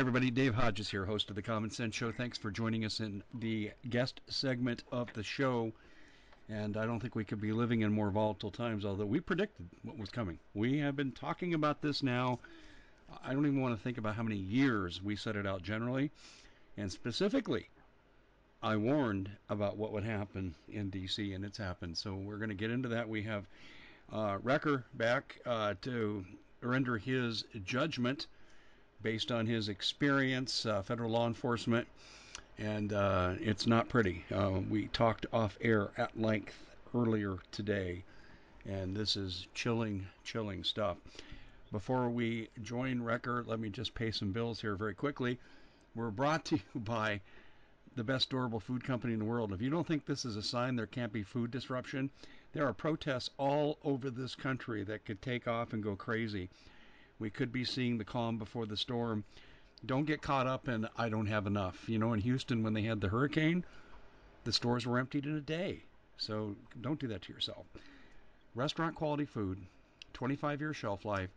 everybody. Dave Hodges here, host of the Common Sense Show. Thanks for joining us in the guest segment of the show. And I don't think we could be living in more volatile times, although we predicted what was coming. We have been talking about this now. I don't even want to think about how many years we set it out generally. And specifically, I warned about what would happen in D.C., and it's happened. So we're going to get into that. We have uh, Wrecker back uh, to render his judgment based on his experience, uh, federal law enforcement, and uh, it's not pretty. Uh, we talked off air at length earlier today, and this is chilling, chilling stuff. Before we join Wrecker, let me just pay some bills here very quickly. We're brought to you by the best durable food company in the world. If you don't think this is a sign there can't be food disruption, there are protests all over this country that could take off and go crazy. We could be seeing the calm before the storm. Don't get caught up in I don't have enough. You know, in Houston when they had the hurricane, the stores were emptied in a day. So don't do that to yourself. Restaurant quality food, 25 year shelf life,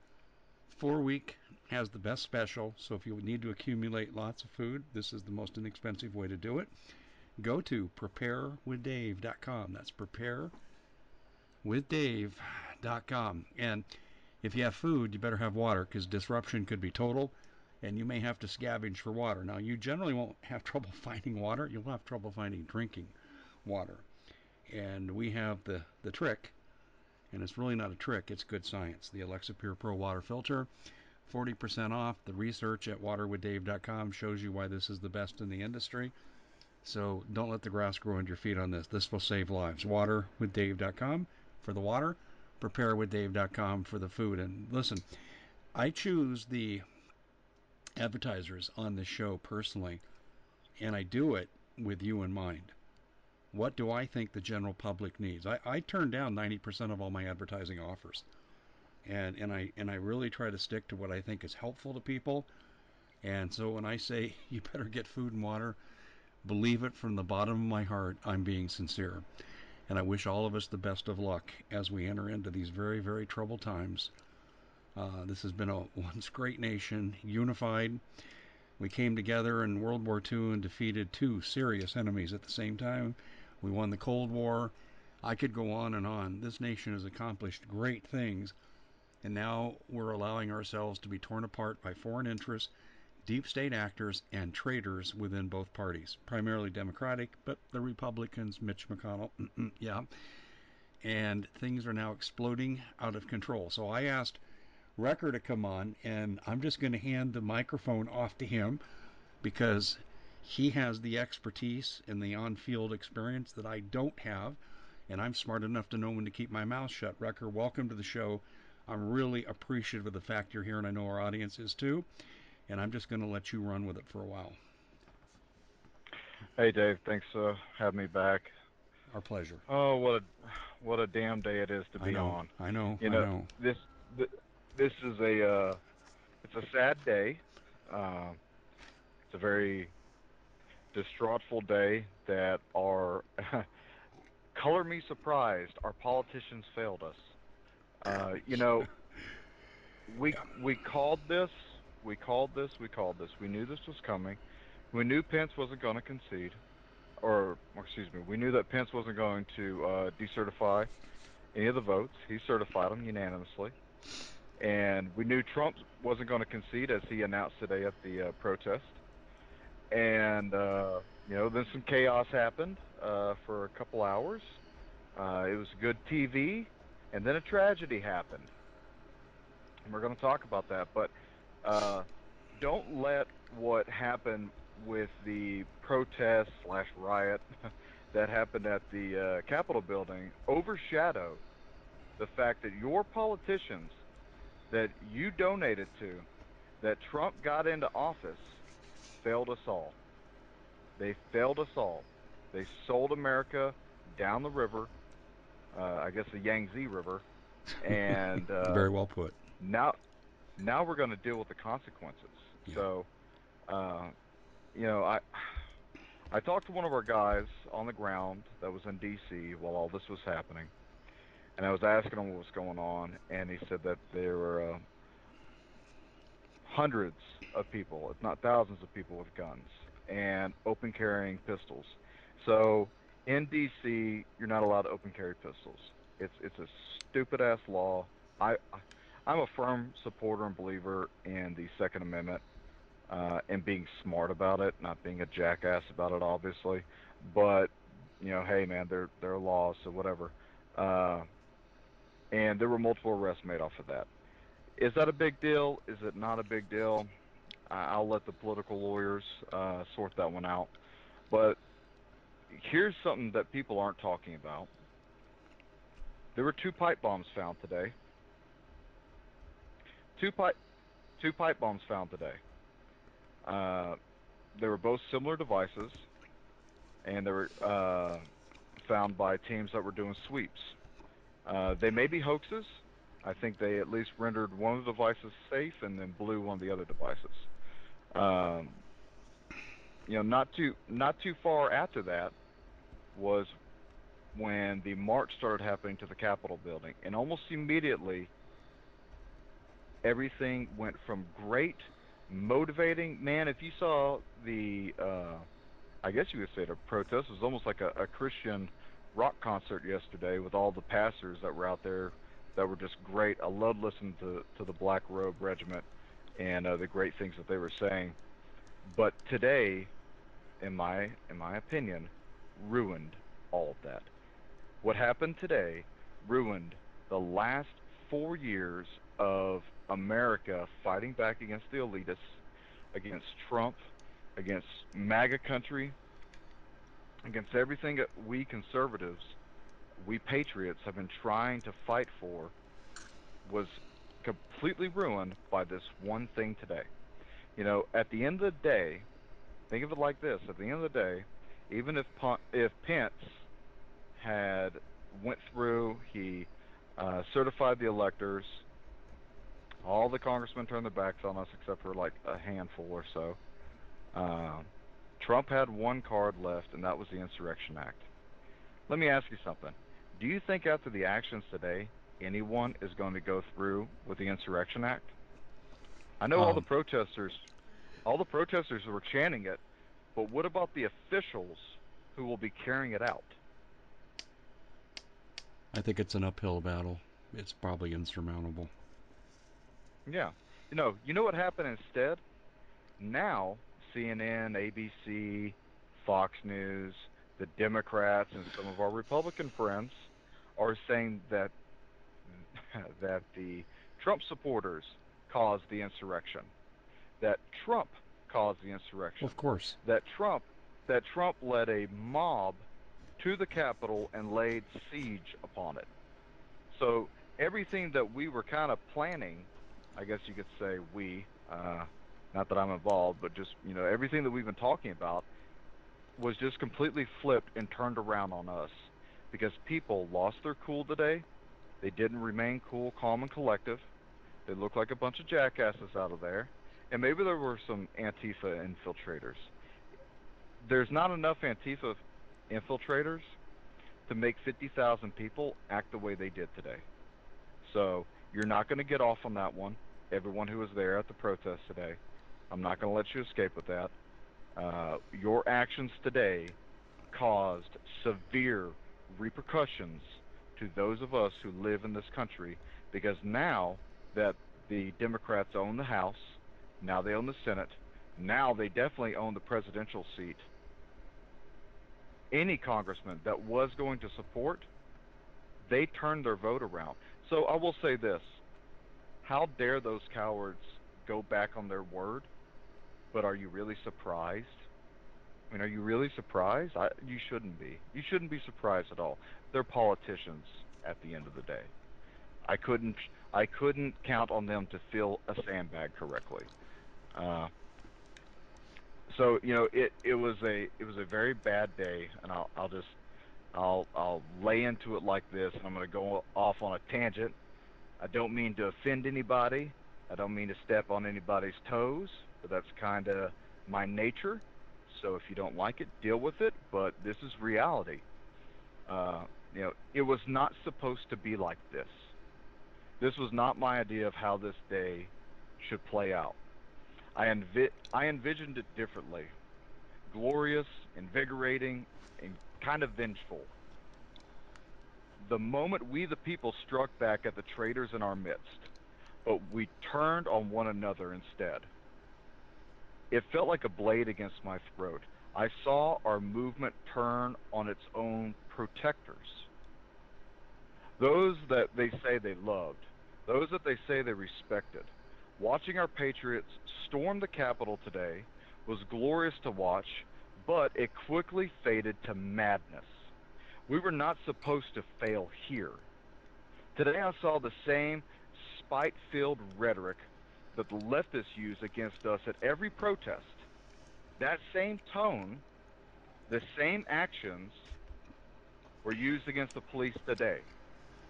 four week has the best special. So if you need to accumulate lots of food, this is the most inexpensive way to do it. Go to preparewithdave.com. That's preparewithdave.com. And if you have food, you better have water because disruption could be total and you may have to scavenge for water. Now, you generally won't have trouble finding water, you'll have trouble finding drinking water. And we have the, the trick, and it's really not a trick, it's good science. The Alexa Pure Pro water filter, 40% off. The research at waterwithdave.com shows you why this is the best in the industry. So don't let the grass grow under your feet on this. This will save lives. Waterwithdave.com for the water preparewithdave.com for the food. And listen, I choose the advertisers on the show personally, and I do it with you in mind. What do I think the general public needs? I, I turn down 90% of all my advertising offers. And, and I and I really try to stick to what I think is helpful to people. And so when I say you better get food and water, believe it from the bottom of my heart, I'm being sincere. And I wish all of us the best of luck as we enter into these very, very troubled times. Uh, this has been a once great nation, unified. We came together in World War II and defeated two serious enemies at the same time. We won the Cold War. I could go on and on. This nation has accomplished great things, and now we're allowing ourselves to be torn apart by foreign interests deep state actors and traitors within both parties, primarily Democratic, but the Republicans, Mitch McConnell, mm, mm, yeah. And things are now exploding out of control. So I asked Wrecker to come on, and I'm just going to hand the microphone off to him because he has the expertise and the on field experience that I don't have, and I'm smart enough to know when to keep my mouth shut. Wrecker, welcome to the show. I'm really appreciative of the fact you're here, and I know our audience is too and I'm just going to let you run with it for a while. Hey, Dave. Thanks for having me back. Our pleasure. Oh, what a what a damn day it is to be I know, on. I know. You know, know. this this is a uh, it's a sad day. Uh, it's a very distraughtful day that our color me surprised. Our politicians failed us. Uh, you know, we we called this we called this. We called this. We knew this was coming. We knew Pence wasn't going to concede, or excuse me, we knew that Pence wasn't going to uh, decertify any of the votes. He certified them unanimously, and we knew Trump wasn't going to concede, as he announced today at the uh, protest. And uh, you know, then some chaos happened uh, for a couple hours. Uh, it was good TV, and then a tragedy happened. And we're going to talk about that, but uh, don't let what happened with the protest slash riot that happened at the uh, Capitol building overshadow the fact that your politicians that you donated to, that Trump got into office, failed us all. They failed us all. They sold America down the river, uh, I guess the Yangtze River, and uh, Very well put. now now we're going to deal with the consequences. Yeah. So, uh, you know, I I talked to one of our guys on the ground that was in D.C. while all this was happening, and I was asking him what was going on, and he said that there were uh, hundreds of people, if not thousands of people with guns and open carrying pistols. So in DC, you're not allowed to open carry pistols. It's it's a stupid ass law. I I'm a firm supporter and believer in the Second Amendment uh, and being smart about it, not being a jackass about it, obviously. But you know, hey man, they're they're laws, so whatever. Uh, and there were multiple arrests made off of that. Is that a big deal? Is it not a big deal? I'll let the political lawyers uh, sort that one out. But here's something that people aren't talking about. There were two pipe bombs found today. Two pipe, two pipe bombs found today. Uh, they were both similar devices, and they were uh, found by teams that were doing sweeps. Uh, they may be hoaxes. I think they at least rendered one of the devices safe and then blew one of the other devices. Um, you know, not too not too far after that was when the march started happening to the Capitol building, and almost immediately everything went from great, motivating. Man, if you saw the, uh, I guess you would say the protest it was almost like a, a Christian rock concert yesterday with all the pastors that were out there that were just great. I loved listening to to the Black Robe Regiment and uh, the great things that they were saying. But today, in my in my opinion, ruined all of that. What happened today ruined the last four years of America fighting back against the elitists, against Trump, against MAGA country, against everything that we conservatives, we patriots have been trying to fight for was completely ruined by this one thing today. You know, at the end of the day, think of it like this: at the end of the day, even if if Pence had went through, he uh, certified the electors, all the congressmen turned their backs on us except for like a handful or so. Uh, Trump had one card left, and that was the Insurrection Act. Let me ask you something. Do you think after the actions today, anyone is going to go through with the Insurrection Act? I know um, all the um, protesters, all the protesters were chanting it, but what about the officials who will be carrying it out? I think it's an uphill battle. It's probably insurmountable. Yeah. You know, you know what happened instead? Now, CNN, ABC, Fox News, the Democrats, and some of our Republican friends are saying that that the Trump supporters caused the insurrection, that Trump caused the insurrection. Of course. That Trump that Trump led a mob to the Capitol and laid siege upon it. So everything that we were kind of planning, I guess you could say we, uh, not that I'm involved, but just you know everything that we've been talking about was just completely flipped and turned around on us because people lost their cool today. They didn't remain cool, calm, and collective. They looked like a bunch of jackasses out of there. And maybe there were some Antifa infiltrators. There's not enough Antifa infiltrators to make 50,000 people act the way they did today. So you're not going to get off on that one. Everyone who was there at the protest today, I'm not going to let you escape with that. Uh, your actions today caused severe repercussions to those of us who live in this country because now that the Democrats own the House, now they own the Senate, now they definitely own the presidential seat. Any congressman that was going to support, they turned their vote around. So I will say this how dare those cowards go back on their word? But are you really surprised I mean, are you really surprised? I, you shouldn't be. You shouldn't be surprised at all. They're politicians at the end of the day. I couldn't I couldn't count on them to fill a sandbag correctly. Uh, so you know it it was a it was a very bad day, and I'll I'll just I'll I'll lay into it like this, and I'm going to go off on a tangent. I don't mean to offend anybody. I don't mean to step on anybody's toes, but that's kind of my nature. So if you don't like it, deal with it. But this is reality. Uh, you know, it was not supposed to be like this. This was not my idea of how this day should play out. I, envi- I envisioned it differently glorious, invigorating, and kind of vengeful. The moment we, the people, struck back at the traitors in our midst, but we turned on one another instead. It felt like a blade against my throat. I saw our movement turn on its own protectors. Those that they say they loved, those that they say they respected. Watching our patriots storm the Capitol today was glorious to watch, but it quickly faded to madness. We were not supposed to fail here. Today I saw the same spite filled rhetoric that the leftists use against us at every protest. That same tone, the same actions were used against the police today.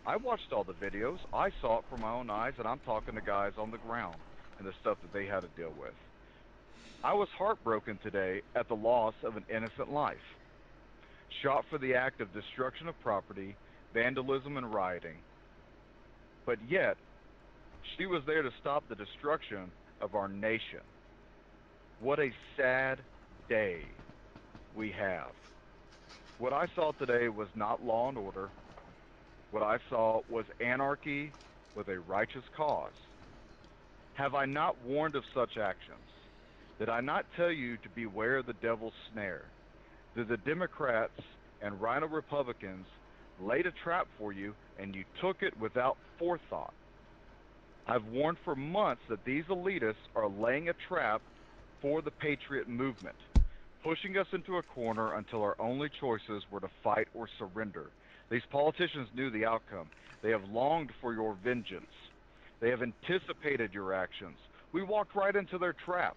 I watched all the videos. I saw it from my own eyes, and I'm talking to guys on the ground and the stuff that they had to deal with. I was heartbroken today at the loss of an innocent life. Shot for the act of destruction of property, vandalism, and rioting. But yet, she was there to stop the destruction of our nation. What a sad day we have. What I saw today was not law and order. What I saw was anarchy with a righteous cause. Have I not warned of such actions? Did I not tell you to beware the devil's snare? Did the Democrats and RINO Republicans laid a trap for you and you took it without forethought? I've warned for months that these elitists are laying a trap for the patriot movement, pushing us into a corner until our only choices were to fight or surrender. These politicians knew the outcome. They have longed for your vengeance. They have anticipated your actions. We walked right into their trap.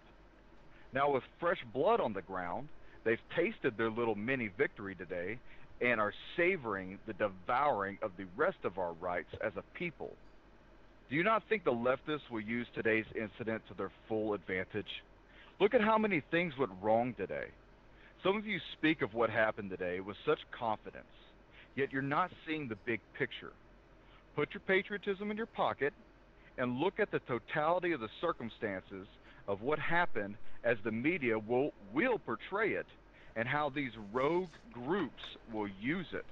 Now, with fresh blood on the ground, they've tasted their little mini victory today and are savoring the devouring of the rest of our rights as a people. Do you not think the leftists will use today's incident to their full advantage? Look at how many things went wrong today. Some of you speak of what happened today with such confidence yet you're not seeing the big picture. Put your patriotism in your pocket and look at the totality of the circumstances of what happened as the media will, will portray it and how these rogue groups will use it.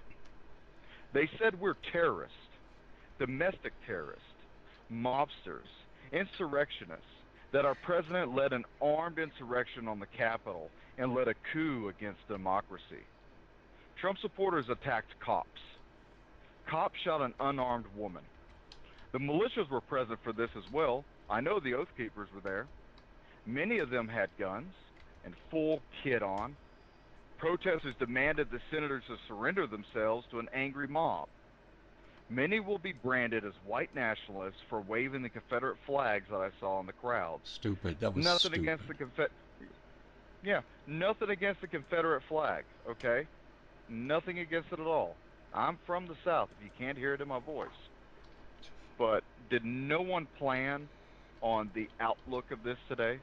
They said we're terrorists, domestic terrorists, mobsters, insurrectionists, that our president led an armed insurrection on the Capitol and led a coup against democracy. Trump supporters attacked cops. Cops shot an unarmed woman. The militias were present for this as well. I know the Oath Keepers were there. Many of them had guns and full kit on. Protesters demanded the senators to surrender themselves to an angry mob. Many will be branded as white nationalists for waving the Confederate flags that I saw in the crowd. Stupid. That was nothing stupid. against the Confederate. Yeah, nothing against the Confederate flag. Okay, Nothing against it at all. I'm from the South, if you can't hear it in my voice. But did no one plan on the outlook of this today?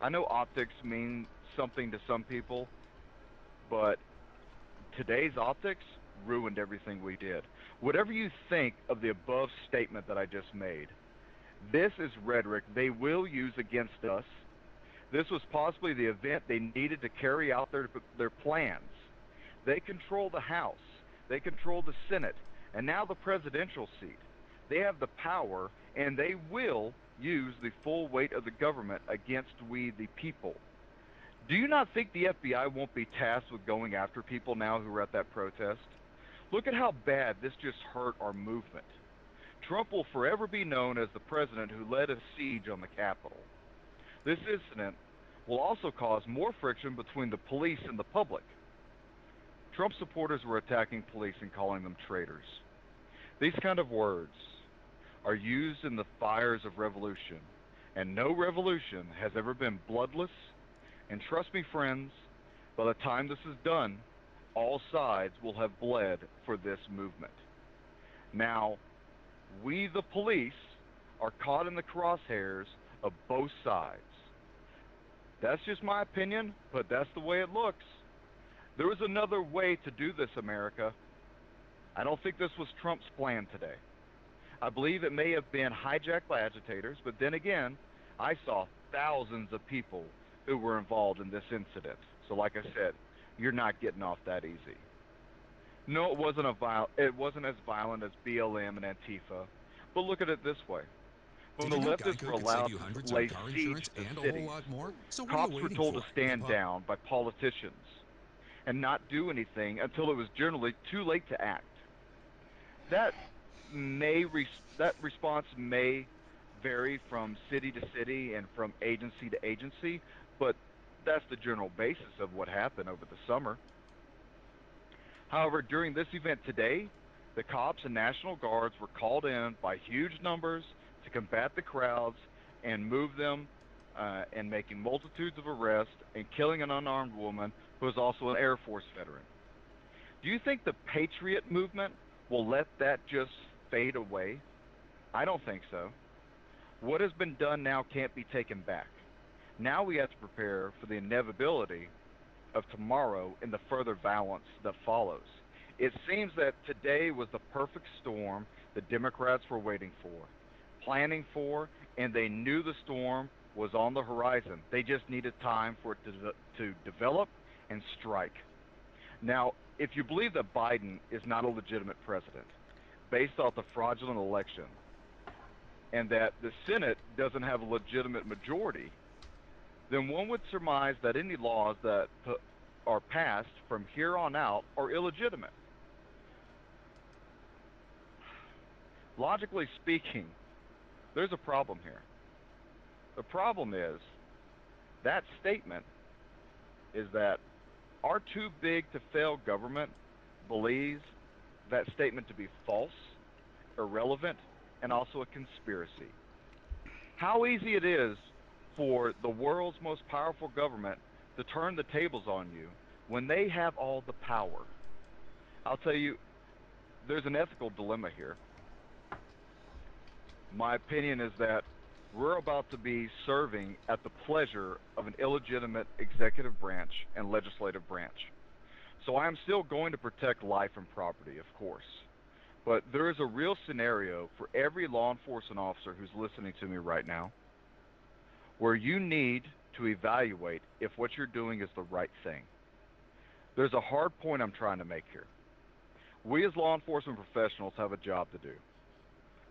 I know optics mean something to some people, but today's optics ruined everything we did. Whatever you think of the above statement that I just made, this is rhetoric they will use against us. This was possibly the event they needed to carry out their their plans. They control the House, they control the Senate, and now the presidential seat. They have the power, and they will use the full weight of the government against we, the people. Do you not think the FBI won't be tasked with going after people now who are at that protest? Look at how bad this just hurt our movement. Trump will forever be known as the president who led a siege on the Capitol. This incident will also cause more friction between the police and the public. Trump supporters were attacking police and calling them traitors. These kind of words are used in the fires of revolution, and no revolution has ever been bloodless. And trust me, friends, by the time this is done, all sides will have bled for this movement. Now, we, the police, are caught in the crosshairs of both sides. That's just my opinion, but that's the way it looks. There was another way to do this, America. I don't think this was Trump's plan today. I believe it may have been hijacked by agitators, but then again, I saw thousands of people who were involved in this incident. So, like I said, you're not getting off that easy. No, it wasn't a viol- It wasn't as violent as BLM and Antifa. But look at it this way: when Did the leftists were allowed to lay siege to and a cities, whole lot more? So cops were told for? to stand down by politicians and not do anything until it was generally too late to act. That may that response may vary from city to city and from agency to agency, but that's the general basis of what happened over the summer. However, during this event today, the cops and National Guards were called in by huge numbers to combat the crowds and move them uh, and making multitudes of arrests and killing an unarmed woman who was also an Air Force veteran. Do you think the Patriot movement will let that just fade away? I don't think so. What has been done now can't be taken back. Now we have to prepare for the inevitability of tomorrow and the further violence that follows. It seems that today was the perfect storm the Democrats were waiting for, planning for, and they knew the storm was on the horizon. They just needed time for it to, to develop and strike. Now, if you believe that Biden is not a legitimate president, based off the fraudulent election, and that the Senate doesn't have a legitimate majority, then one would surmise that any laws that are passed from here on out are illegitimate. Logically speaking, there's a problem here. The problem is that statement is that our too big to fail government believes that statement to be false, irrelevant, and also a conspiracy. How easy it is for the world's most powerful government to turn the tables on you when they have all the power. I'll tell you, there's an ethical dilemma here. My opinion is that we're about to be serving at the pleasure of an illegitimate executive branch and legislative branch. So I am still going to protect life and property, of course. But there is a real scenario for every law enforcement officer who's listening to me right now where you need to evaluate if what you're doing is the right thing. There's a hard point I'm trying to make here. We as law enforcement professionals have a job to do.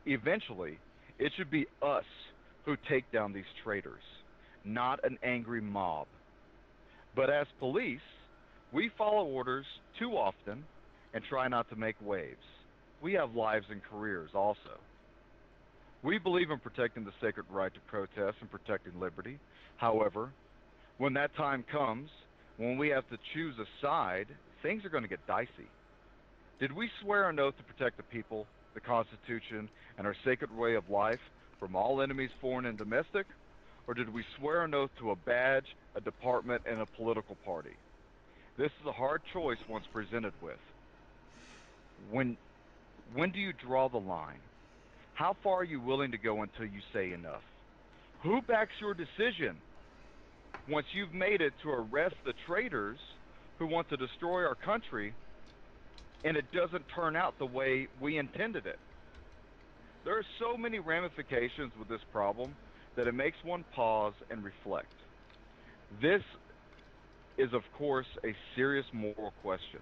Eventually, it should be us who take down these traitors, not an angry mob. But as police, we follow orders too often and try not to make waves. We have lives and careers also. We believe in protecting the sacred right to protest and protecting liberty. However, when that time comes, when we have to choose a side, things are going to get dicey. Did we swear an oath to protect the people, the Constitution, and our sacred way of life from all enemies, foreign and domestic? Or did we swear an oath to a badge, a department, and a political party? This is a hard choice once presented with. When, when do you draw the line? How far are you willing to go until you say enough? Who backs your decision? Once you've made it to arrest the traitors who want to destroy our country and it doesn't turn out the way we intended it. There are so many ramifications with this problem that it makes one pause and reflect. This is, of course, a serious moral question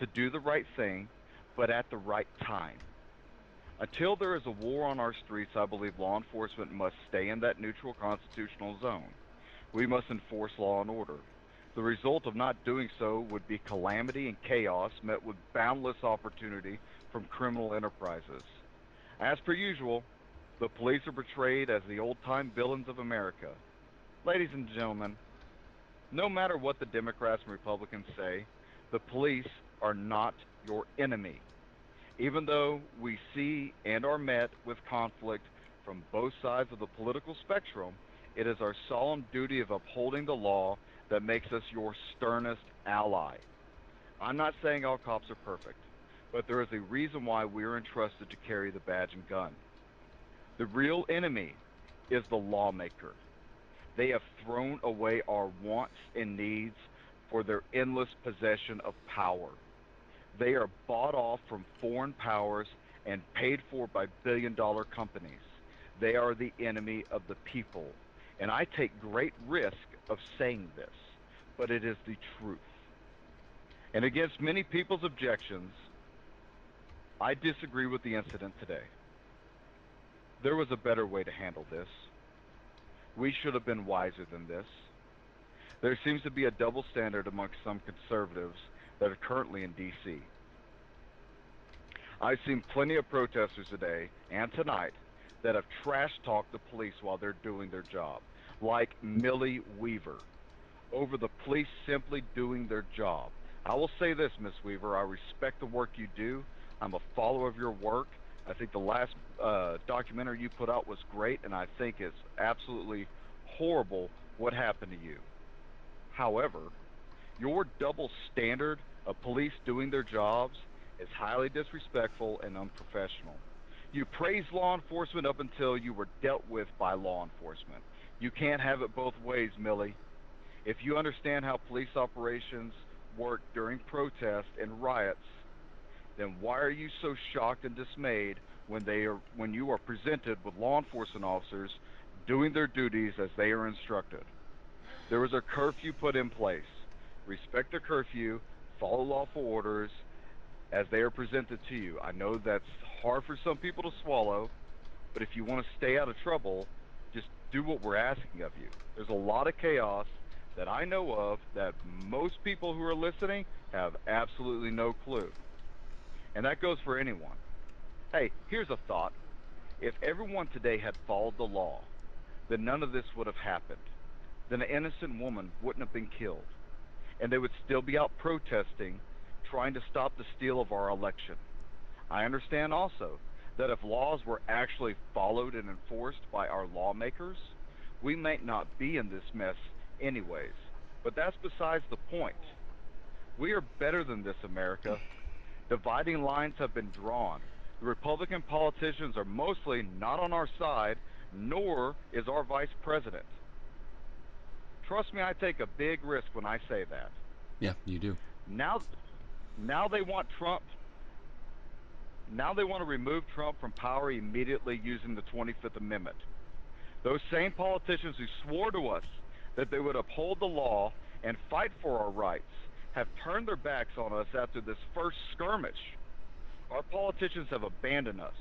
to do the right thing, but at the right time. Until there is a war on our streets, I believe law enforcement must stay in that neutral constitutional zone. We must enforce law and order. The result of not doing so would be calamity and chaos met with boundless opportunity from criminal enterprises. As per usual, the police are portrayed as the old time villains of America. Ladies and gentlemen, no matter what the Democrats and Republicans say, the police are not your enemy. Even though we see and are met with conflict from both sides of the political spectrum, it is our solemn duty of upholding the law that makes us your sternest ally. I'm not saying all cops are perfect, but there is a reason why we are entrusted to carry the badge and gun. The real enemy is the lawmaker. They have thrown away our wants and needs for their endless possession of power. They are bought off from foreign powers and paid for by billion dollar companies. They are the enemy of the people. And I take great risk of saying this, but it is the truth. And against many people's objections, I disagree with the incident today. There was a better way to handle this. We should have been wiser than this. There seems to be a double standard amongst some conservatives that are currently in D.C. I've seen plenty of protesters today and tonight that have trash talked the police while they're doing their job, like Millie Weaver, over the police simply doing their job. I will say this, Miss Weaver, I respect the work you do. I'm a follower of your work. I think the last uh, documentary you put out was great, and I think it's absolutely horrible what happened to you. However, your double standard of police doing their jobs is highly disrespectful and unprofessional. You praise law enforcement up until you were dealt with by law enforcement. You can't have it both ways, Millie. If you understand how police operations work during protests and riots, then why are you so shocked and dismayed when they are when you are presented with law enforcement officers doing their duties as they are instructed? There was a curfew put in place. Respect the curfew, follow lawful orders as they are presented to you. I know that's hard for some people to swallow, but if you want to stay out of trouble, just do what we're asking of you. There's a lot of chaos that I know of that most people who are listening have absolutely no clue. And that goes for anyone. Hey, here's a thought. If everyone today had followed the law, then none of this would have happened. Then an innocent woman wouldn't have been killed. And they would still be out protesting, trying to stop the steal of our election. I understand also that if laws were actually followed and enforced by our lawmakers, we might not be in this mess anyways. But that's besides the point. We are better than this, America. Dividing lines have been drawn. The Republican politicians are mostly not on our side, nor is our vice president. Trust me, I take a big risk when I say that. Yeah, you do. Now, now they want Trump. Now they want to remove Trump from power immediately using the 25th Amendment. Those same politicians who swore to us that they would uphold the law and fight for our rights have turned their backs on us after this first skirmish. Our politicians have abandoned us.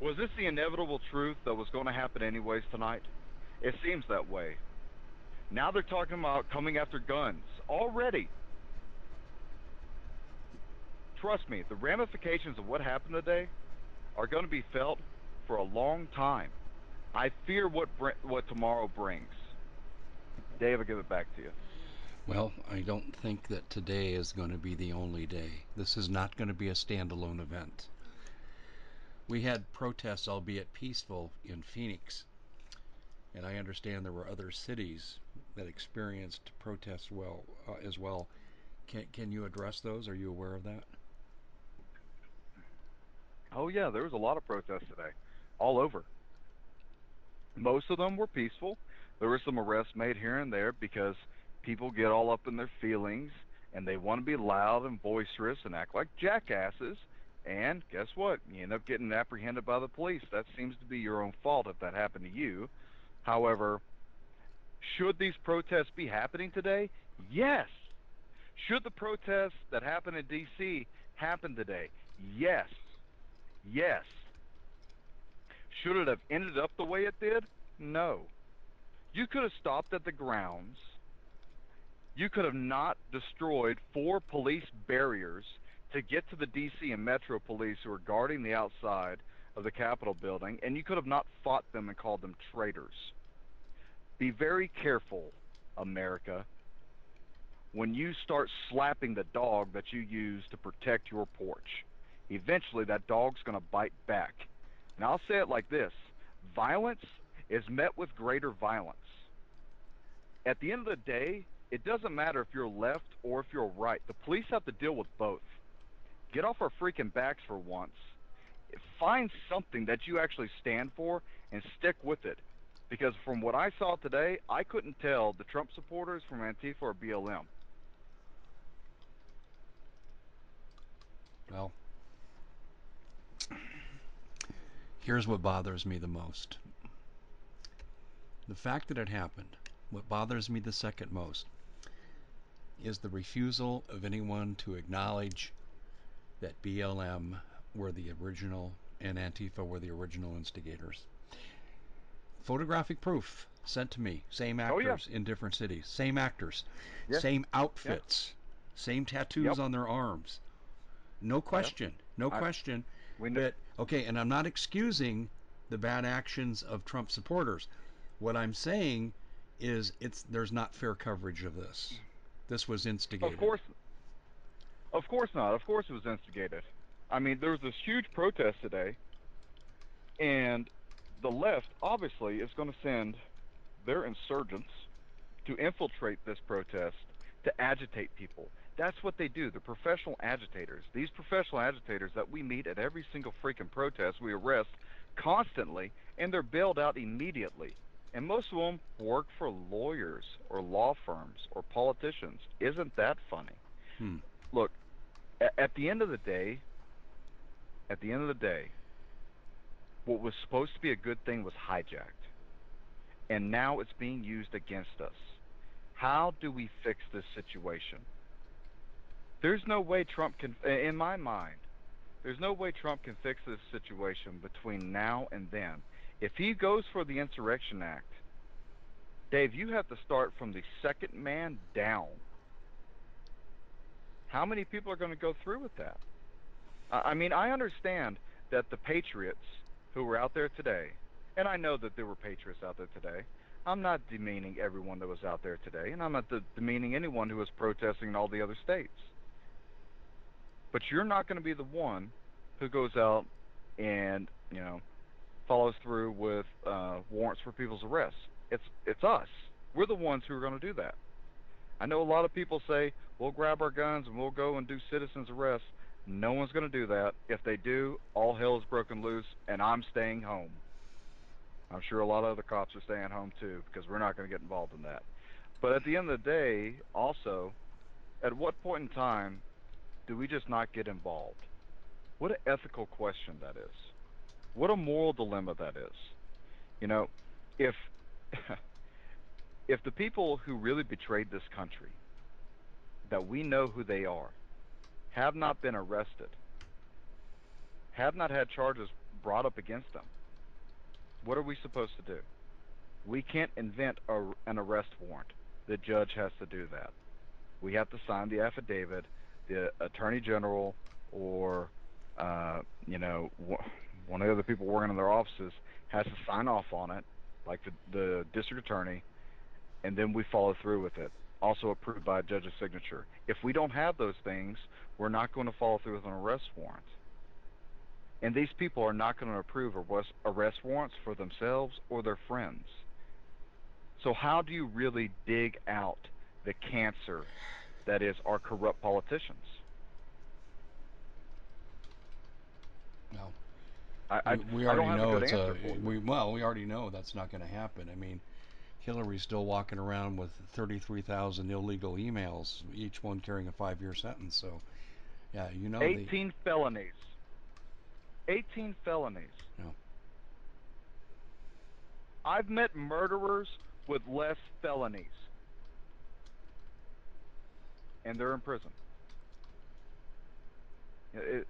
Was this the inevitable truth that was going to happen anyways tonight? It seems that way. Now they're talking about coming after guns already. Trust me, the ramifications of what happened today are going to be felt for a long time. I fear what what tomorrow brings. Dave, I'll give it back to you. Well, I don't think that today is going to be the only day. This is not going to be a standalone event. We had protests, albeit peaceful, in Phoenix, and I understand there were other cities that experienced protests well uh, as well. Can can you address those? Are you aware of that? Oh yeah, there was a lot of protests today, all over. Most of them were peaceful. There were some arrests made here and there because people get all up in their feelings and they want to be loud and boisterous and act like jackasses. And guess what? You end up getting apprehended by the police. That seems to be your own fault if that happened to you. However, should these protests be happening today? Yes. Should the protests that happened in D.C. happen today? Yes. Yes. Should it have ended up the way it did? No. You could have stopped at the grounds. You could have not destroyed four police barriers to get to the DC and Metro police who are guarding the outside of the Capitol building, and you could have not fought them and called them traitors. Be very careful, America, when you start slapping the dog that you use to protect your porch. Eventually, that dog's going to bite back. And I'll say it like this violence is met with greater violence. At the end of the day, it doesn't matter if you're left or if you're right. The police have to deal with both. Get off our freaking backs for once. Find something that you actually stand for and stick with it. Because from what I saw today, I couldn't tell the Trump supporters from Antifa or BLM. Well, here's what bothers me the most. The fact that it happened, what bothers me the second most, is the refusal of anyone to acknowledge that BLM were the original and Antifa were the original instigators. Photographic proof sent to me, same Oh, yeah. actors in different cities, same actors, Yeah. same outfits, same tattoos Yep. on their arms. No question, no I- question We know, that okay, and I'm not excusing the bad actions of Trump supporters. What I'm saying is it's there's not fair coverage of this. This was instigated. Of course, of course not. Of course it was instigated. I mean, there was this huge protest today, and the left obviously is going to send their insurgents to infiltrate this protest to agitate people. That's what they do. They're professional agitators. These professional agitators that we meet at every single freaking protest, we arrest constantly, and they're bailed out immediately. And most of them work for lawyers or law firms or politicians. Isn't that funny? Hmm. Look, at, at the end of the day, at the end of the day, what was supposed to be a good thing was hijacked. And now it's being used against us. How do we fix this situation? There's no way Trump can, in my mind, there's no way Trump can fix this situation between now and then. If he goes for the Insurrection Act, Dave, you have to start from the second man down. How many people are going to go through with that? I mean, I understand that the patriots who were out there today, and I know that there were patriots out there today. I'm not demeaning everyone that was out there today, and I'm not demeaning anyone who was protesting in all the other states. But you're not going to be the one who goes out and you know follows through with uh, warrants for people's arrests. It's it's us. We're the ones who are going to do that. I know a lot of people say we'll grab our guns and we'll go and do citizens arrests. No one's going to do that. If they do, all hell is broken loose, and I'm staying home. I'm sure a lot of other cops are staying home too because we're not going to get involved in that. But at the end of the day, also, at what point in time do we just not get involved? What an ethical question that is. What a moral dilemma that is. You know, if if the people who really betrayed this country, that we know who they are, have not been arrested, have not had charges brought up against them, what are we supposed to do? We can't invent a, an arrest warrant. The judge has to do that. We have to sign the affidavit. The attorney general or uh, you know one of the other people working in their offices has to sign off on it, like the, the district attorney, and then we follow through with it. Also approved by a judge's signature. If we don't have those things, we're not going to follow through with an arrest warrant. And these people are not going to approve arrest, arrest warrants for themselves or their friends. So how do you really dig out the cancer that is our corrupt politicians? Well, I, I, we, I already have know it's a answer for you. we well we already know that's not going to happen. I mean, Hillary's still walking around with 33,000 illegal emails, each one carrying a five-year sentence. So, yeah, you know the 18 felonies. 18 felonies. No. I've met murderers with less felonies. And they're in prison. It,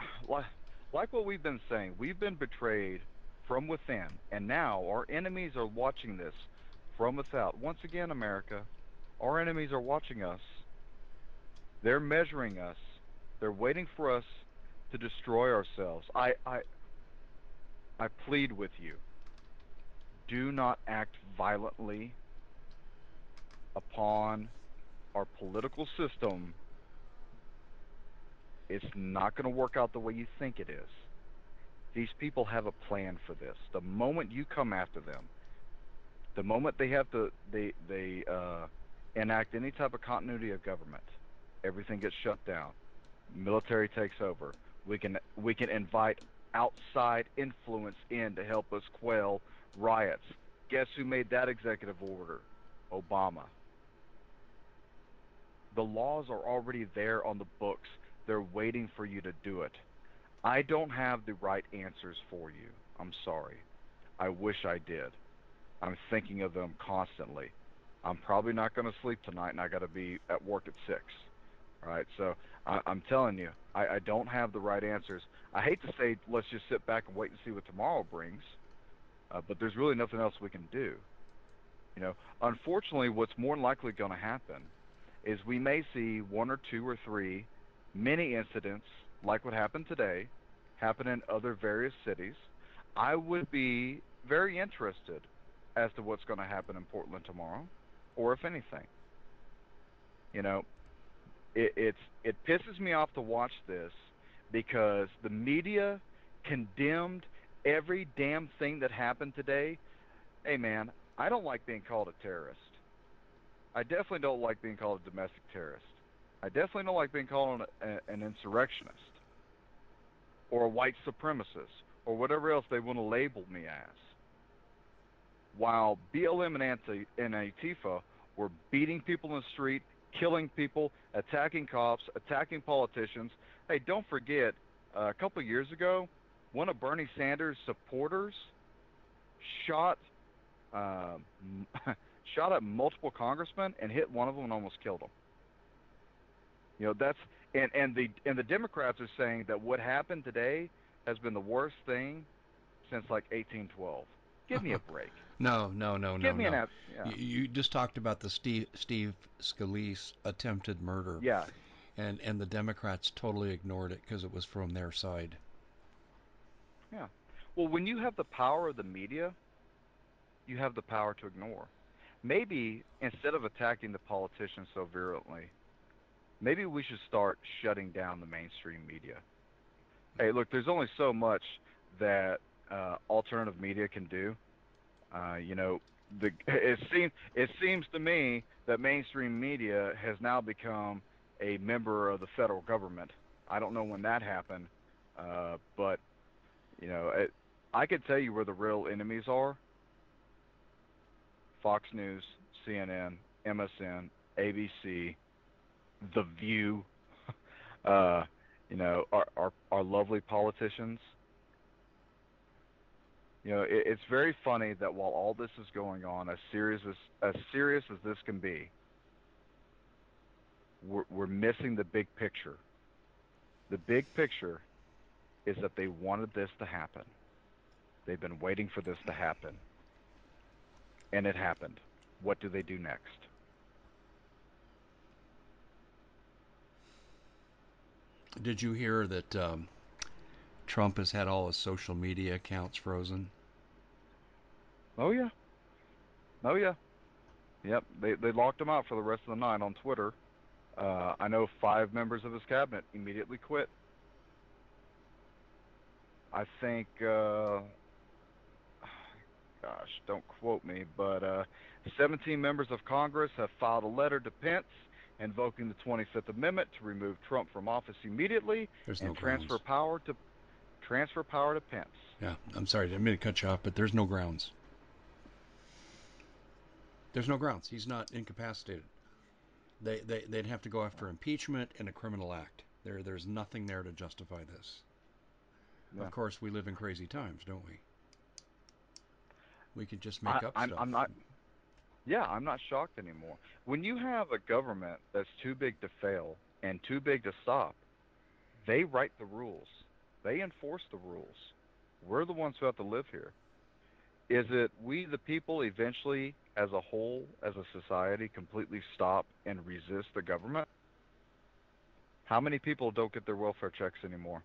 like, like what we've been saying, we've been betrayed from within, and now our enemies are watching this from without. Once again, America, our enemies are watching us. They're measuring us. They're waiting for us to destroy ourselves. I, I, I plead with you. Do not act violently upon our political system. It's not going to work out the way you think it is. These people have a plan for this. The moment you come after them, the moment they have to they they uh, enact any type of continuity of government, everything gets shut down. Military takes over. We can we can invite outside influence in to help us quell riots. Guess who made that executive order? Obama. The laws are already there on the books. They're waiting for you to do it. I don't have the right answers for you. I'm sorry. I wish I did. I'm thinking of them constantly. I'm probably not going to sleep tonight, and I got to be at work at six. All right, so I, I'm telling you, I, I don't have the right answers. I hate to say let's just sit back and wait and see what tomorrow brings, uh, but there's really nothing else we can do. You know, unfortunately, what's more likely going to happen is we may see one or two or three mini incidents like what happened today happen in other various cities. I would be very interested as to what's going to happen in Portland tomorrow, or if anything. You know, it, it's it pisses me off to watch this because the media condemned every damn thing that happened today. Hey man, I don't like being called a terrorist. I definitely don't like being called a domestic terrorist. I definitely don't like being called an, an insurrectionist or a white supremacist or whatever else they want to label me as. While BLM and, Anti- and Antifa were beating people in the street, killing people, attacking cops, attacking politicians. Hey, don't forget, uh, a couple years ago, one of Bernie Sanders' supporters shot uh, shot at multiple congressmen and hit one of them and almost killed them. You know that's and and the and the Democrats are saying that what happened today has been the worst thing since like 1812. Give me a break. No, no, no, Give no, me no. an yeah. You, you just talked about the Steve Steve Scalise attempted murder, yeah. and and the Democrats totally ignored it because it was from their side. Yeah. Well, when you have the power of the media, you have the power to ignore. Maybe instead of attacking the politicians so virulently, maybe we should start shutting down the mainstream media. Hey, look, there's only so much that uh, alternative media can do. Uh, you know, the it seems it seems to me that mainstream media has now become a member of the federal government. I don't know when that happened, uh, but you know, it, I could tell you where the real enemies are. Fox News, CNN, MSN, ABC, The View, uh, you know, our, our our lovely politicians. You know, it, it's very funny that while all this is going on, as serious as as serious as this can be, we're, we're missing the big picture. The big picture is that they wanted this to happen. They've been waiting for this to happen. And it happened. What do they do next? Did you hear that um, Trump has had all his social media accounts frozen? Oh yeah. Oh yeah. Yep. They they locked him out for the rest of the night on Twitter. Uh, I know five members of his cabinet immediately quit. I think, uh, gosh, don't quote me, but uh, 17 members of Congress have filed a letter to Pence invoking the 25th Amendment to remove Trump from office immediately There's and no transfer power to transfer power to Pence. Yeah, I'm sorry, I didn't mean to cut you off, but there's no grounds. There's no grounds. He's not incapacitated. They, they they'd have to go after impeachment and a criminal act. There there's nothing there to justify this. Yeah. Of course, we live in crazy times, don't we? We could just make I, up I'm, stuff. I'm not. Yeah, I'm not shocked anymore. When you have a government that's too big to fail and too big to stop, they write the rules. They enforce the rules. We're the ones who have to live here. Is it we, the people, eventually, as a whole, as a society, completely stop and resist the government? How many people don't get their welfare checks anymore?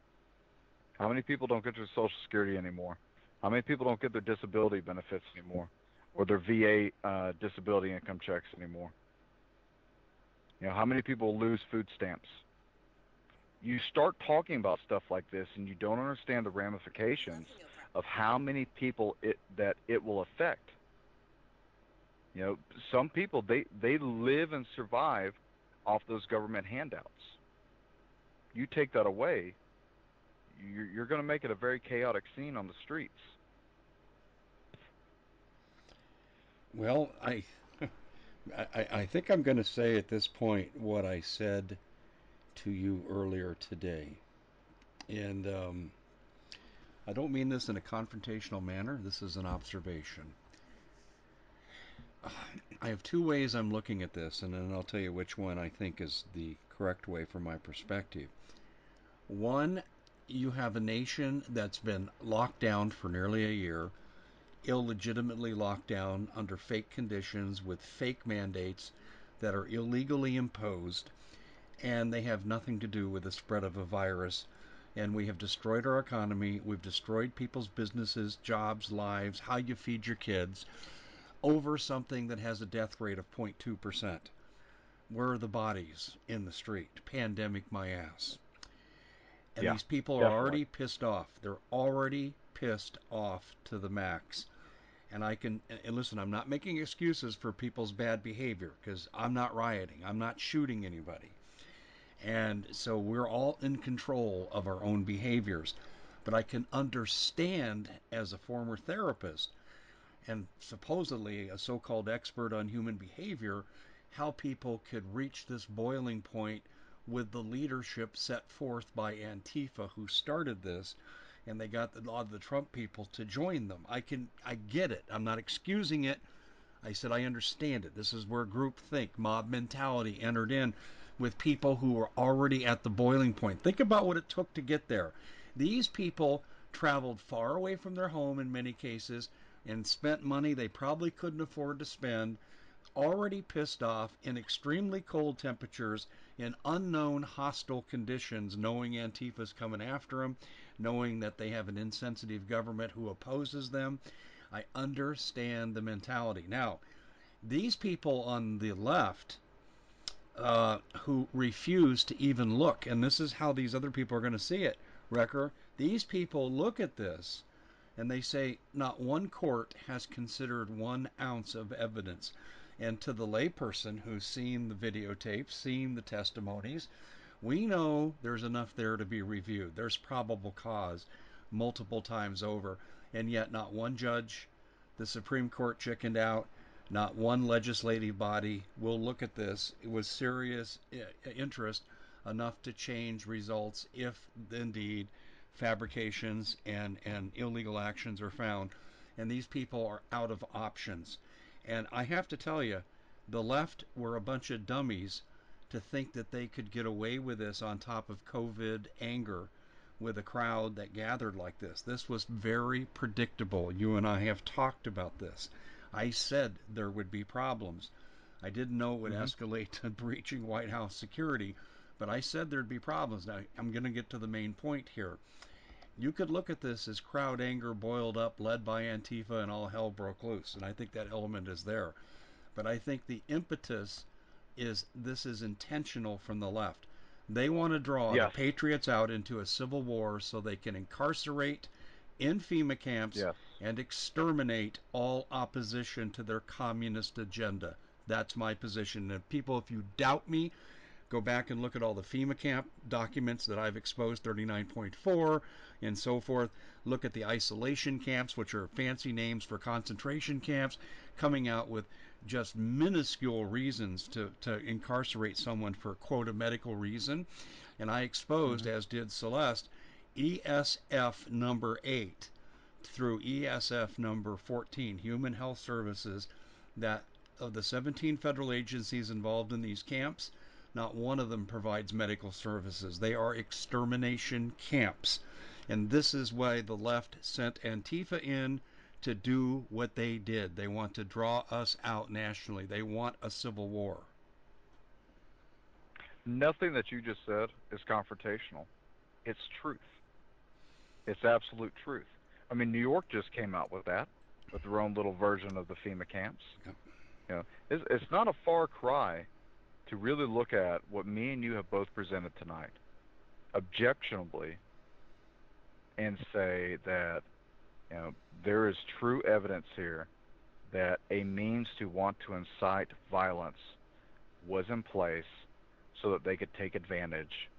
How many people don't get their Social Security anymore? How many people don't get their disability benefits anymore, or their VA uh, disability income checks anymore? You know, how many people lose food stamps? You start talking about stuff like this, and you don't understand the ramifications of how many people it that it will affect. You know, some people they they live and survive off those government handouts. You take that away, you're, you're going to make it a very chaotic scene on the streets. Well, I, I, I think I'm going to say at this point what I said to you earlier today, and um, I don't mean this in a confrontational manner. This is an observation. I have two ways I'm looking at this, and then I'll tell you which one I think is the correct way from my perspective. One, you have a nation that's been locked down for nearly a year, illegitimately locked down under fake conditions with fake mandates that are illegally imposed, and they have nothing to do with the spread of a virus. And we have destroyed our economy. We've destroyed people's businesses, jobs, lives, how you feed your kids over something that has a death rate of 0.2%. Where are the bodies in the street? Pandemic my ass. And Yeah, these people are definitely. already pissed off. They're already pissed off to the max. And I can, and listen, I'm not making excuses for people's bad behavior because I'm not rioting. I'm not shooting anybody. And so we're all in control of our own behaviors. But I can understand as a former therapist and supposedly a so called expert on human behavior how people could reach this boiling point with the leadership set forth by Antifa, who started this, and they got a lot of the Trump people to join them. I can, I get it. I'm not excusing it. I said I understand it. This is where groupthink, mob mentality entered in with people who were already at the boiling point. Think about what it took to get there. These people traveled far away from their home in many cases and spent money they probably couldn't afford to spend, already pissed off in extremely cold temperatures in unknown hostile conditions, knowing Antifa's coming after them, knowing that they have an insensitive government who opposes them. I understand the mentality. Now, these people on the left uh, who refuse to even look, and this is how these other people are going to see it, Wrecker. These people look at this and they say not one court has considered one ounce of evidence. And to the layperson who's seen the videotapes, seen the testimonies, we know there's enough there to be reviewed. There's probable cause multiple times over. And yet, not one judge, the Supreme Court chickened out. Not one legislative body will look at this with serious eh, eh, interest enough to change results if indeed fabrications and, and illegal actions are found. And these people are out of options. And I have to tell you, the left were a bunch of dummies to think that they could get away with this on top of COVID anger with a crowd that gathered like this. This was very predictable. You and I have talked about this. I said there would be problems. I didn't know it would Mhm. escalate to breaching White House security, but I said there'd be problems. Now, I'm going to get to the main point here. You could look at this as crowd anger boiled up, led by Antifa, and all hell broke loose. And I think that element is there. But I think the impetus is this is intentional from the left. They want to draw Yes. the patriots out into a civil war so they can incarcerate in FEMA camps Yes. and exterminate all opposition to their communist agenda. That's my position. And people, if you doubt me, go back and look at all the FEMA camp documents that I've exposed 39.4 and so forth. Look at the isolation camps, which are fancy names for concentration camps, coming out with just minuscule reasons to, to incarcerate someone for, quote, a medical reason. And I exposed, Mhm. as did Celeste, ESF number 8 through ESF number 14, Human Health Services, that of the 17 federal agencies involved in these camps, not one of them provides medical services. They are extermination camps. And this is why the left sent Antifa in to do what they did. They want to draw us out nationally. They want a civil war. Nothing that you just said is confrontational. It's truth. It's absolute truth. I mean, New York just came out with that, with their own little version of the FEMA camps. Yep. You know, it's, it's not a far cry to really look at what me and you have both presented tonight, objectionably, and say that you know there is true evidence here that a means to want to incite violence was in place so that they could take advantage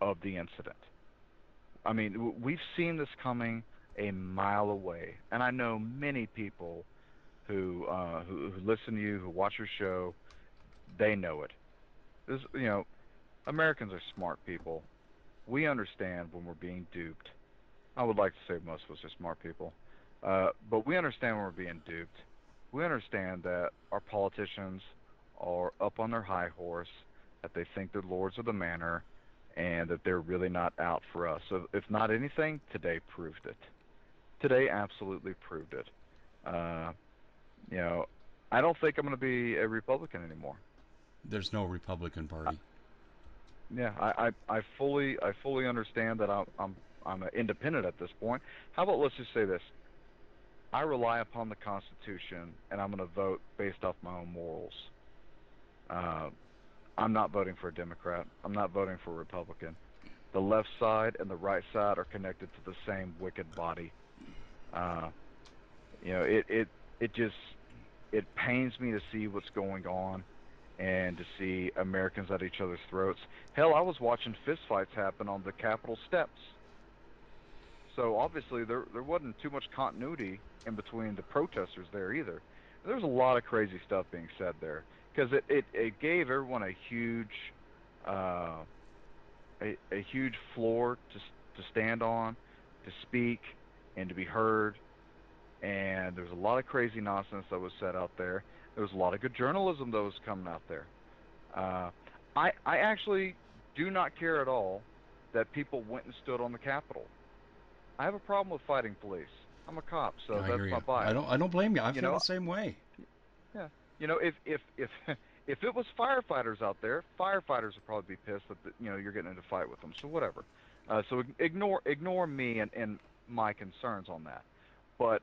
of the incident. I mean, we've seen this coming a mile away, and I know many people who uh, who, who listen to you, who watch your show, they know it. This, you know, Americans are smart people. We understand when we're being duped. I would like to say most of us are smart people, uh, but we understand when we're being duped. we understand that our politicians are up on their high horse, that they think they're lords of the manor, and that they're really not out for us. So, if not anything, today proved it. Today absolutely proved it. Uh, you know, I don't think I'm going to be a Republican anymore. There's no Republican Party. Yeah, I, I, I fully I fully understand that I'm I'm I'm independent at this point. How about let's just say this: I rely upon the Constitution, and I'm going to vote based off my own morals. Uh, I'm not voting for a Democrat. I'm not voting for a Republican. The left side and the right side are connected to the same wicked body. Uh, you know, it it it just it pains me to see what's going on and to see Americans at each other's throats. Hell, I was watching fistfights happen on the Capitol steps. So obviously there there wasn't too much continuity in between the protesters there either. There was a lot of crazy stuff being said there because it, it it gave everyone a huge uh, a a huge floor to to stand on, to speak, and to be heard. And there was a lot of crazy nonsense that was said out there. There was a lot of good journalism that was coming out there. Uh, I I actually do not care at all that people went and stood on the Capitol. I have a problem with fighting police. I'm a cop, so I that's my bias. I don't. I don't blame you. I You feel know, the same way. Yeah. You know, if if if if it was firefighters out there, firefighters would probably be pissed that the, you know you're getting into a fight with them. So whatever. Uh, so ignore ignore me and, and my concerns on that. But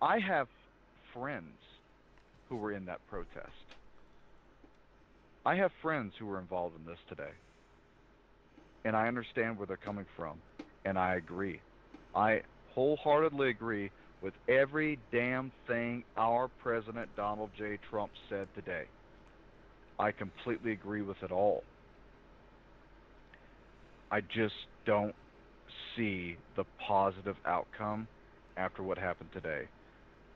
I have friends who were in that protest. I have friends who were involved in this today. And I understand where they're coming from. And I agree. I wholeheartedly agree with every damn thing our President Donald J. Trump said today. I completely agree with it all. I just don't see the positive outcome after what happened today.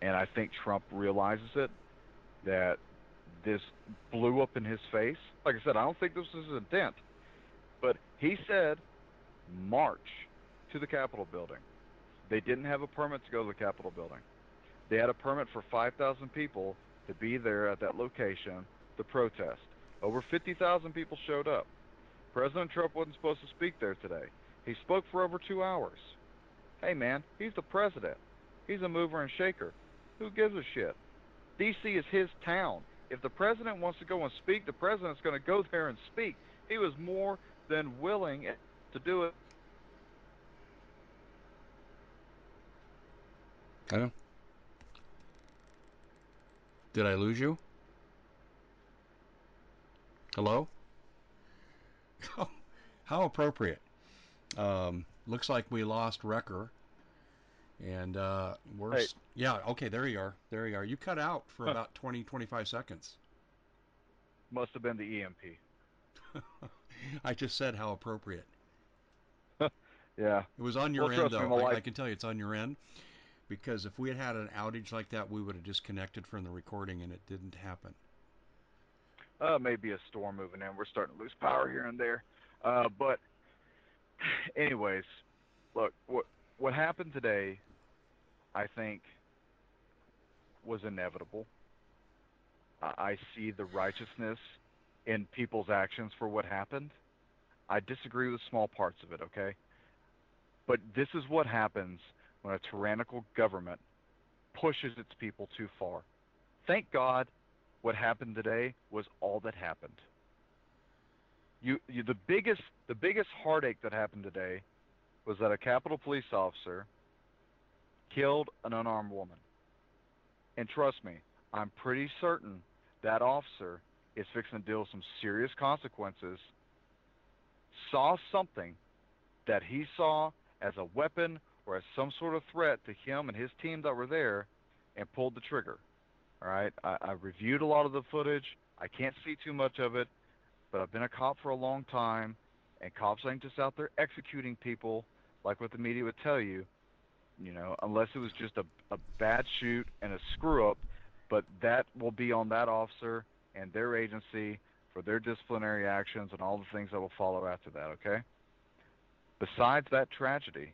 And I think Trump realizes it that this blew up in his face. Like I said, I don't think this was his intent. But he said march to the Capitol building. They didn't have a permit to go to the Capitol building. They had a permit for 5,000 people to be there at that location to protest. Over 50,000 people showed up. President Trump wasn't supposed to speak there today. He spoke for over two hours. Hey man, he's the president. He's a mover and shaker. Who gives a shit? DC is his town. If the president wants to go and speak, the president's going to go there and speak. He was more than willing to do it. I know. Did I lose you? Hello? How appropriate. Um, looks like we lost Wrecker. And uh, we're. Hey. Yeah, okay, there you are. There you are. You cut out for Huh. about 20, 25 seconds. Must have been the EMP. I just said how appropriate. Yeah. It was on your Well, end, trust me, though. I, I can tell you it's on your end because if we had had an outage like that, we would have disconnected from the recording, and it didn't happen. Uh, maybe a storm moving in. We're starting to lose power here and there. Uh, but, anyways, look, what what happened today, I think, was inevitable. I I see the righteousness in people's actions for what happened. I disagree with small parts of it, okay? But this is what happens when a tyrannical government pushes its people too far. Thank God what happened today was all that happened. You, you the biggest the biggest heartache that happened today was that a Capitol Police officer killed an unarmed woman. And trust me, I'm pretty certain that officer is fixing to deal with some serious consequences. Saw something that he saw as a weapon or as some sort of threat to him and his team that were there and pulled the trigger. All right, I, I reviewed a lot of the footage. I can't see too much of it, but I've been a cop for a long time, and cops ain't just out there executing people like what the media would tell you. You know, unless it was just a, a bad shoot and a screw up, but that will be on that officer and their agency for their disciplinary actions and all the things that will follow after that. Okay. Besides that tragedy,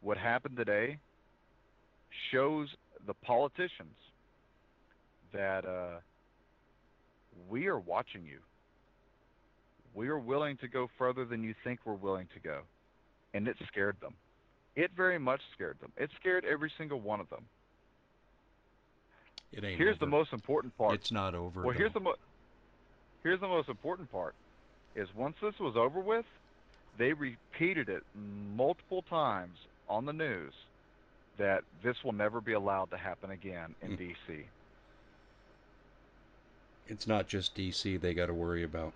what happened today shows the politicians that uh, we are watching you. We are willing to go further than you think we're willing to go. And it scared them. It very much scared them. It scared every single one of them. It ain't. Here's over. the most important part. It's not over. well, here's the mo- here's the most important part. Is once this was over with, they repeated it multiple times on the news that this will never be allowed to happen again in Hmm. D.C. It's not just DC they got to worry about.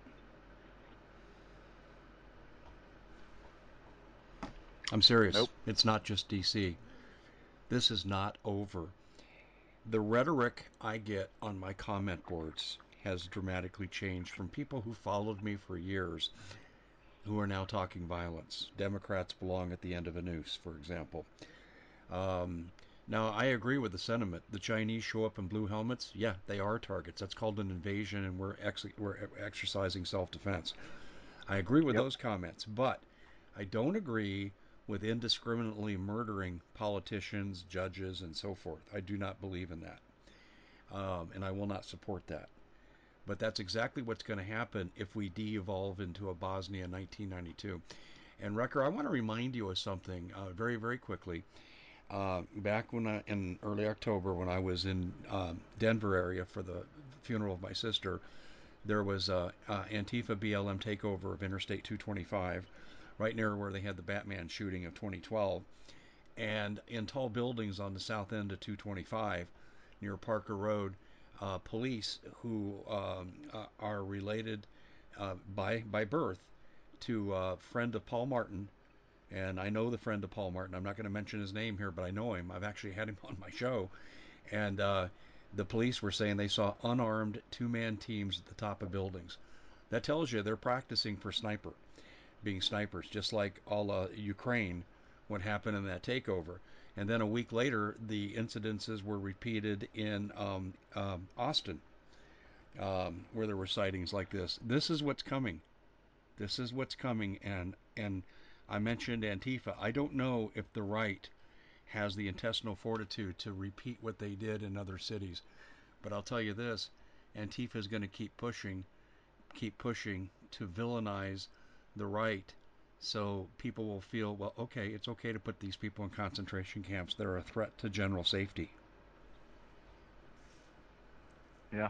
I'm serious. Nope. It's not just DC. This is not over. The rhetoric I get on my comment boards has dramatically changed from people who followed me for years who are now talking violence. Democrats belong at the end of a noose, for example. Um, now, I agree with the sentiment. The Chinese show up in blue helmets. Yeah, they are targets. That's called an invasion, and we're, ex- we're exercising self defense. I agree with Yep. those comments, but I don't agree with indiscriminately murdering politicians, judges, and so forth. I do not believe in that. Um, and I will not support that. But that's exactly what's going to happen if we de evolve into a Bosnia 1992. And Wrecker, I want to remind you of something uh, very, very quickly. Uh, back when I, in early October, when I was in um, Denver area for the funeral of my sister, there was a, uh Antifa BLM takeover of Interstate 225, right near where they had the Batman shooting of 2012, and in tall buildings on the south end of 225, near Parker Road, uh, police who um, uh, are related uh, by by birth to a friend of Paul Martin, and I know the friend of Paul Martin. I'm not going to mention his name here, but I know him. I've actually had him on my show, and uh, the police were saying they saw unarmed two-man teams at the top of buildings. That tells you they're practicing for sniper, being snipers, just like all uh, Ukraine, what happened in that takeover. And then a week later, the incidences were repeated in um, um, Austin, um, where there were sightings like this. This is what's coming. This is what's coming, and and I mentioned Antifa. I don't know if the right has the intestinal fortitude to repeat what they did in other cities, but I'll tell you this: Antifa is going to keep pushing, keep pushing to villainize the right, so people will feel, well, okay, it's okay to put these people in concentration camps. They're a threat to general safety. Yeah.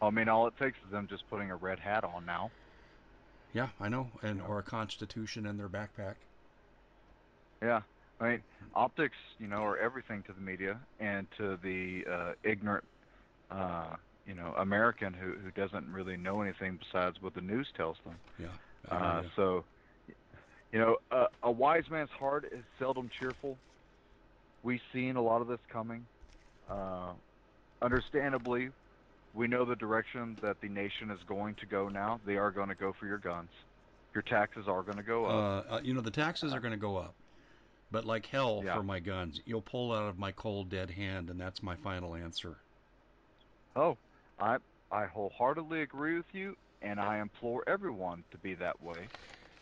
I mean, all it takes is them just putting a red hat on now. Yeah, I know, and or a constitution in their backpack. Yeah. I mean, optics, you know, are everything to the media and to the uh, ignorant, uh, you know, American who who doesn't really know anything besides what the news tells them. Yeah. Uh, ya. so, you know, uh, a wise man's heart is seldom cheerful. We've seen a lot of this coming. Uh, understandably, we know the direction that the nation is going to go now. They are going to go for your guns. Your taxes are going to go up. Uh, uh, you know, the taxes are going to go up, but like hell Yeah. for my guns. You'll pull out of my cold, dead hand, and that's my final answer. Oh, I I wholeheartedly agree with you, and I implore everyone to be that way.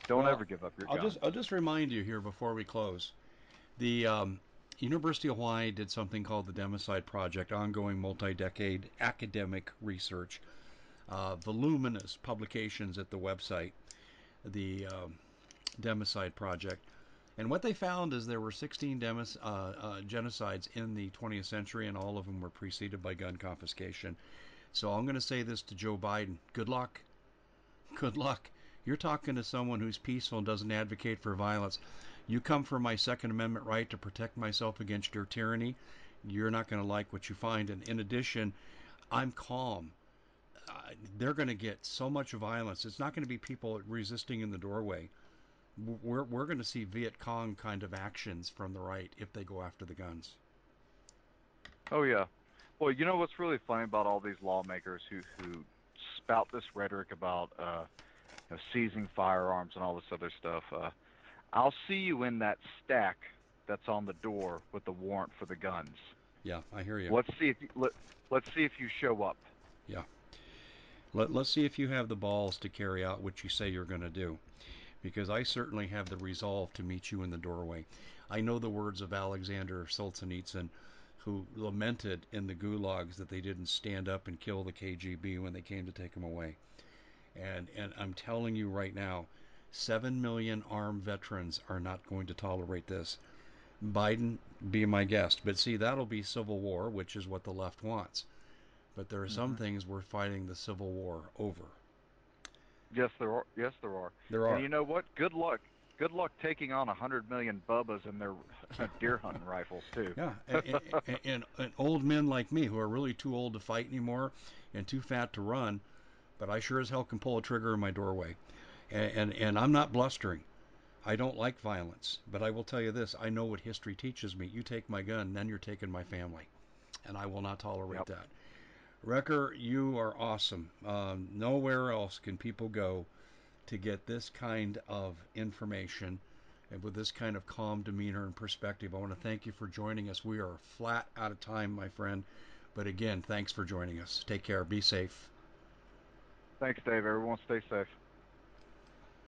Don't Well, ever give up your I'll guns. just I'll just remind you here before we close. The um, University of Hawaii did something called the Democide Project, ongoing multi-decade academic research, uh, voluminous publications at the website, the um, Democide Project. And what they found is there were 16 demos, uh, uh, genocides in the 20th century, and all of them were preceded by gun confiscation. So I'm going to say this to Joe Biden: Good luck. Good luck. You're talking to someone who's peaceful and doesn't advocate for violence. You come for my Second Amendment right to protect myself against your tyranny. You're not going to like what you find. And in addition, I'm calm. Uh, they're going to get so much violence. It's not going to be people resisting in the doorway. We're, we're going to see Viet Cong kind of actions from the right if they go after the guns. Oh yeah. Well, you know what's really funny about all these lawmakers who who spout this rhetoric about uh, know, seizing firearms and all this other stuff. Uh, I'll see you in that stack that's on the door with the warrant for the guns. Yeah, I hear you. Let's see if you, let, let's see if you show up. Yeah. Let, let's see if you have the balls to carry out what you say you're going to do. Because I certainly have the resolve to meet you in the doorway. I know the words of Alexander Solzhenitsyn, who lamented in the gulags that they didn't stand up and kill the KGB when they came to take him away. And and I'm telling you right now, seven million armed veterans are not going to tolerate this. Biden, be my guest. But see, that'll be civil war, which is what the left wants. But there are some Mhm. things we're fighting the civil war over. Yes, there are. Yes, there are. There are. And you know what? Good luck. Good luck taking on a hundred million bubbas and their deer hunting rifles too. Yeah, and, and, and, and old men like me who are really too old to fight anymore and too fat to run, but I sure as hell can pull a trigger in my doorway. And, and, and I'm not blustering. I don't like violence, but I will tell you this I know what history teaches me. You take my gun, then you're taking my family. And I will not tolerate Yep. that. Wrecker, you are awesome. Um, nowhere else can people go to get this kind of information and with this kind of calm demeanor and perspective. I want to thank you for joining us. We are flat out of time, my friend. But again, thanks for joining us. Take care. Be safe. Thanks, Dave. Everyone, stay safe.